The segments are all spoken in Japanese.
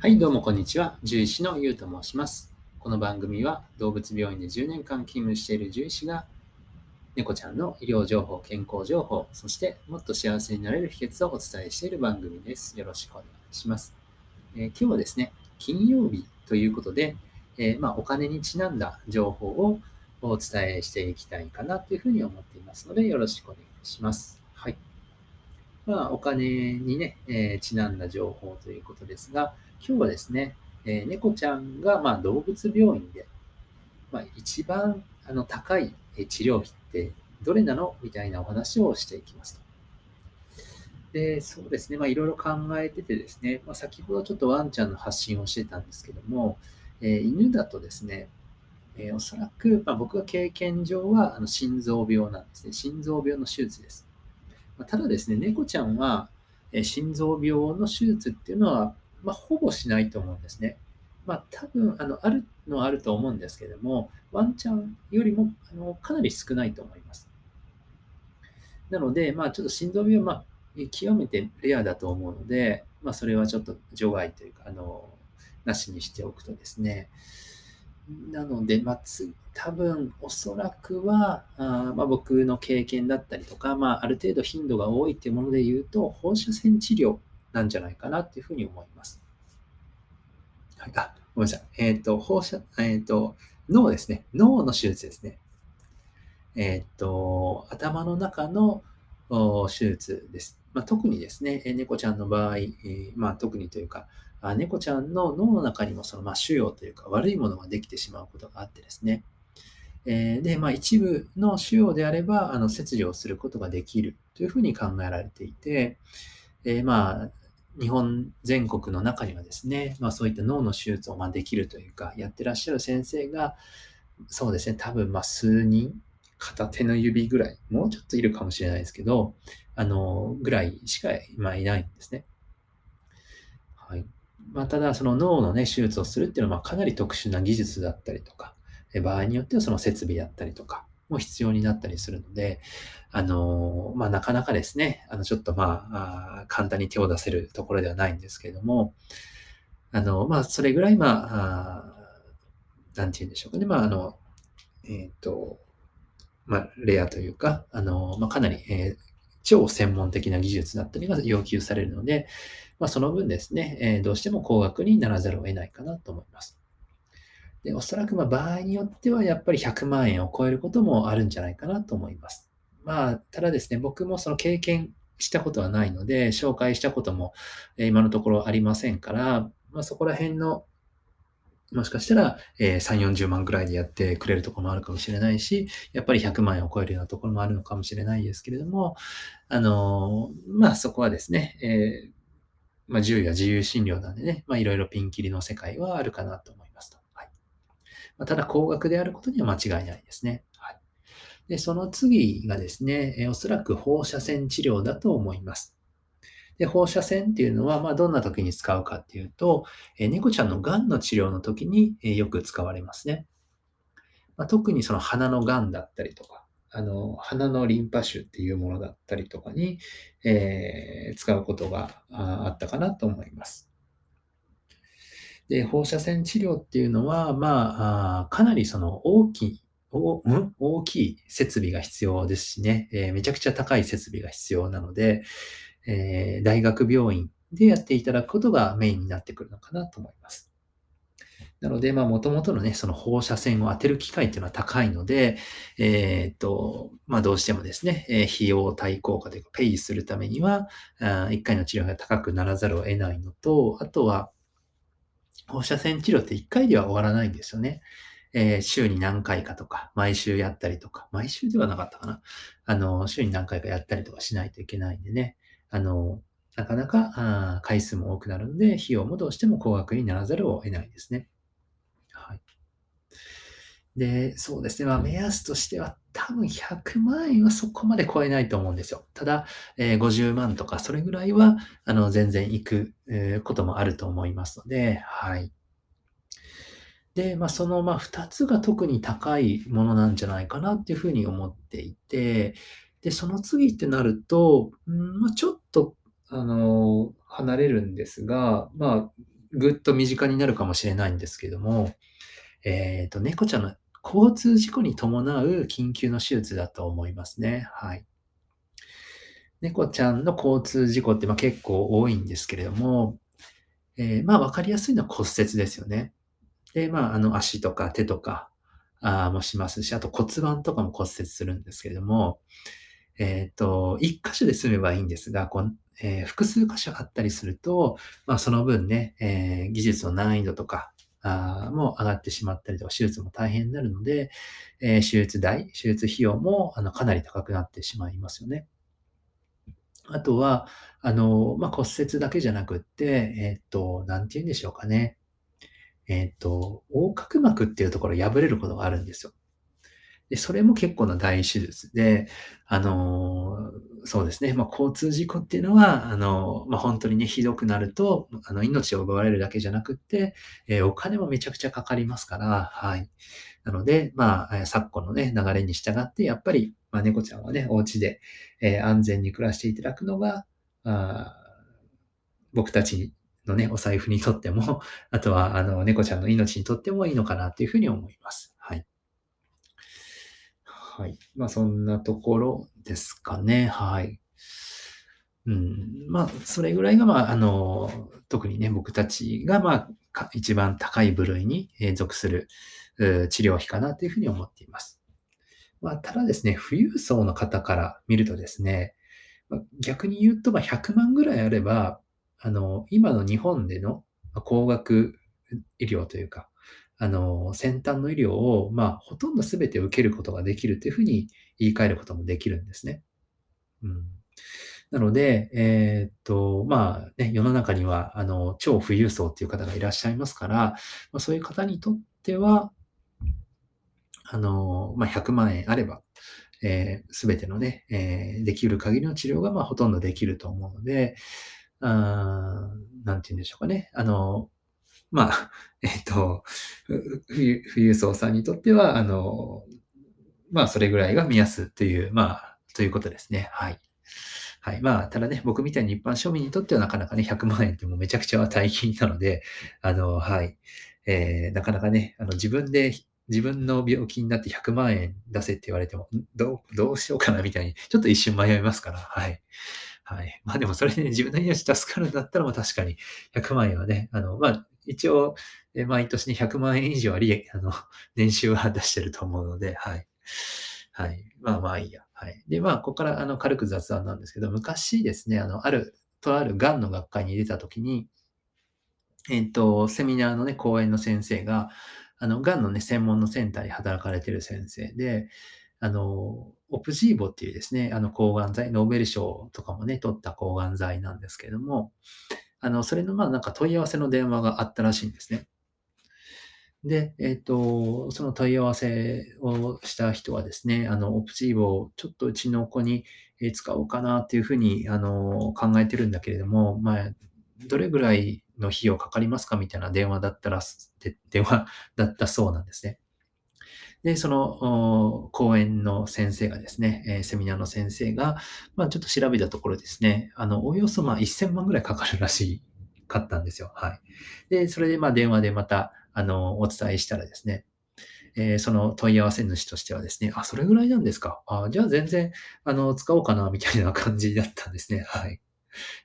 はい、どうもこんにちは。獣医師のゆうと申します。この番組は動物病院で10年間勤務している獣医師が猫ちゃんの医療情報、健康情報、そしてもっと幸せになれる秘訣をお伝えしている番組です。よろしくお願いします。えー今日はですね、金曜日ということで、えーまあ、お金にちなんだ情報をお伝えしていきたいかなというふうに思っていますので、よろしくお願いします。はい。まあ、お金にね、えーちなんだ情報ということですが、今日はですね、えー猫ちゃんが、まあ、動物病院で、まあ、一番あの高い治療費ってどれなの？みたいなお話をしていきますと。で、そうですね、まあ、いろいろ考えててですね、まあ、先ほどちょっとワンちゃんの発信をしてたんですけども、えー犬だとですね、えーおそらく、まあ、僕が経験上はあの心臓病なんですね。心臓病の手術です。まあただですね、猫ちゃんは、えー心臓病の手術っていうのは、まあ、ほぼしないと思うんですね。まあ、多分あのあるのはあると思うんですけども、ワンちゃんよりもあのかなり少ないと思います。なので、まあ、ちょっと心臓病は、まあ、極めてレアだと思うので、まあ、それはちょっと除外というか、あのなしにしておくとですね、なので、まあ、つ多分おそらくは、あまあ、僕の経験だったりとか、まあ、ある程度頻度が多いっていうもので言うと、放射線治療なんじゃないかなっていうふうに思います。はい、あ、ごめんなさい。えっ、と、放射、えっ、と、脳ですね。脳の手術ですね。えっ、と、頭の中の手術です。まあ、特にですね、猫ちゃんの場合、えーまあ、特にというか、あ猫ちゃんの脳の中にもその、まあ、腫瘍というか悪いものができてしまうことがあってですね、えーで、まあ、一部の腫瘍であればあの切除をすることができるというふうに考えられていて、えーまあ、日本全国の中にはですね、まあ、そういった脳の手術をまできるというか、やってらっしゃる先生が、そうですね、多分ま数人、片手の指ぐらい、もうちょっといるかもしれないですけど、あの、ぐらいしか今いないんですね。はい。まあ、ただ、その脳のね、手術をするっていうのは、かなり特殊な技術だったりとか、場合によってはその設備だったりとかも必要になったりするので、あの、まあ、なかなかですね、あの、ちょっとまあ、あ簡単に手を出せるところではないんですけれども、あの、まあ、それぐらい、まあ、なんて言うんでしょうかね、まあ、あの、えっ、と、まあ、レアというか、あの、まあ、かなり、えー超専門的な技術だったりが要求されるので、まあ、その分ですね、えーどうしても高額にならざるを得ないかなと思います。で、おそらくま場合によってはやっぱり100万円を超えることもあるんじゃないかなと思います。まあ、ただですね、僕もその経験したことはないので、紹介したことも今のところありませんから、まあ、そこら辺のもしかしたら、え3、40万ぐらいでやってくれるところもあるかもしれないし、やっぱり100万円を超えるようなところもあるのかもしれないですけれども、あのまあそこはですね、えーまあ自由や自由診療なんでね、まあいろいろピンキリの世界はあるかなと思いますと。ま、ただ高額であることには間違いないですね。はい、で、その次がですね、えおそらく放射線治療だと思います。で、放射線っていうのは、まあ、どんな時に使うかっていうと、えー猫ちゃんの癌の治療の時に、えよく使われますね。まあ、特にその鼻の癌だったりとか、あの、鼻のリンパ腫っていうものだったりとかに、えー使うことがあったかなと思います。で、放射線治療っていうのは、まあ、あかなりその大きい、大きい設備が必要ですしね、えーめちゃくちゃ高い設備が必要なので、えー大学病院でやっていただくことがメインになってくるのかなと思います。なので、まあ、もともとのね、その放射線を当てる機会っていうのは高いので、えーっと、まあ、どうしてもですね、えー費用対効果というか、ペイするためには、あ1回の治療が高くならざるを得ないのと、あとは、放射線治療って1回では終わらないんですよね。えー週に何回かとか、毎週やったりとか、毎週ではなかったかな。あの、週に何回かやったりとかしないといけないんでね。あの、なかなかあ回数も多くなるので、費用もどうしても高額にならざるを得ないですね。はい。で、そうですね。まあ、目安としては、多分100万円はそこまで超えないと思うんですよ。ただ、えー50万とか、それぐらいは、あの、全然行く、こともあると思いますので、はい。で、まあ、その、まあ、2つが特に高いものなんじゃないかなっていうふうに思っていて、で、その次ってなると、うんまあ、ちょっと、あの、離れるんですが、まあ、ぐっと身近になるかもしれないんですけども、えっ、と、猫ちゃんの交通事故に伴う緊急の手術だと思いますね。はい。猫ちゃんの交通事故ってまあ結構多いんですけれども、えー、まあ分かりやすいのは骨折ですよね。で、まあ、あの足とか手とかあもしますし、あと骨盤とかも骨折するんですけれども、えっ、ー、と、一箇所で済めばいいんですが、こうえー、複数箇所あったりすると、まあ、その分ね、え、技術の難易度とか、あもう上がってしまったりとか、手術も大変になるので、えー、手術代、手術費用もあのかなり高くなってしまいますよね。あとは、あの、まあ、骨折だけじゃなくって、えっ、と、なんて言うんでしょうかね。えっ、と、横隔膜っていうところ破れることがあるんですよ。で、それも結構な大手術で、あのそうですね、まあ、交通事故っていうのは、あのまあ、本当にね、ひどくなると、あの、命を奪われるだけじゃなくって、えー、お金もめちゃくちゃかかりますから、はい。なので、まあ、昨今のね、流れに従って、やっぱり、まあ、猫ちゃんはね、お家で、えー、安全に暮らしていただくのが、あ僕たちのね、お財布にとっても、あとは、あの、猫ちゃんの命にとってもいいのかなっていうふうに思います。はい。まあ、そんなところですかね。はい。うん。まあ、それぐらいが、まあ、あの、特にね、僕たちが、まあ、一番高い部類に属する治療費かなというふうに思っています。まあ、ただですね、富裕層の方から見るとですね、逆に言うと、まあ、100万ぐらいあれば、あの、今の日本での高額医療というか、あの、先端の医療を、まあ、ほとんど全て受けることができるというふうに言い換えることもできるんですね。うん。なので、えー、っと、まあね、世の中には、あの、超富裕層っていう方がいらっしゃいますから、まあ、そういう方にとっては、あの、まあ、100万円あれば、えー、全てのね、えー、できる限りの治療が、まあ、ほとんどできると思うので、あなんて言うんでしょうかね。あの、まあ、えっと、富裕層さんにとっては、あの、まあ、それぐらいが目安という、まあ、ということですね。はい。はい。まあ、ただね、僕みたいに一般庶民にとってはなかなかね、100万円ってもうめちゃくちゃ大金なので、あの、はい。えー、なかなかね、あの、自分で、自分の病気になって100万円出せって言われても、どう、どうしようかなみたいに、ちょっと一瞬迷いますから、はい。はい。まあでもそれで、ね、自分の命助かるんだったら、まあ確かに100万円はね、あの、まあ一応、毎年に100万円以上は利益、あの、年収は出してると思うので、はい。はい。まあまあいいや。はい。で、まあ、ここからあの軽く雑談なんですけど、昔ですね、あの、ある、とある癌の学会に出たときに、えっ、と、セミナーのね、講演の先生が、あの、癌のね、専門のセンターに働かれてる先生で、あの、オプジーボっていうですね、あの抗がん剤、ノーベル賞とかもね、取った抗がん剤なんですけども、あの、それのまあなんか問い合わせの電話があったらしいんですね。で、えっ、ー、と、その問い合わせをした人はですね、あの、オプジーボをちょっとうちの子に使おうかなっていうふうに、あの、考えてるんだけれども、まあ、どれぐらいの費用かかりますかみたいな電話だったら、電話だったそうなんですね。で、その講演の先生がですね、えセミナーの先生が、まあ、ちょっと調べたところですね、あの、およそまあ1000万ぐらいかかるらしいかったんですよ。はい。で、それでまあ電話でまた、あの、お伝えしたらですね、えー、その問い合わせ主としてはですね、あ、それぐらいなんですか？あじゃあ全然、あの、使おうかな、みたいな感じだったんですね。はい。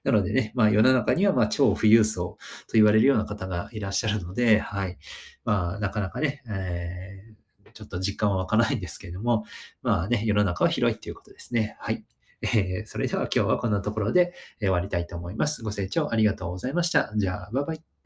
なのでね、まあ世の中にはまあ超富裕層と言われるような方がいらっしゃるので、はい。まあなかなかね、えーちょっと実感は湧かないんですけれども、まあね、世の中は広いっていうことですね。はい。えー、それでは今日はこんなところで終わりたいと思います。ご清聴ありがとうございました。じゃあ、バイバイ。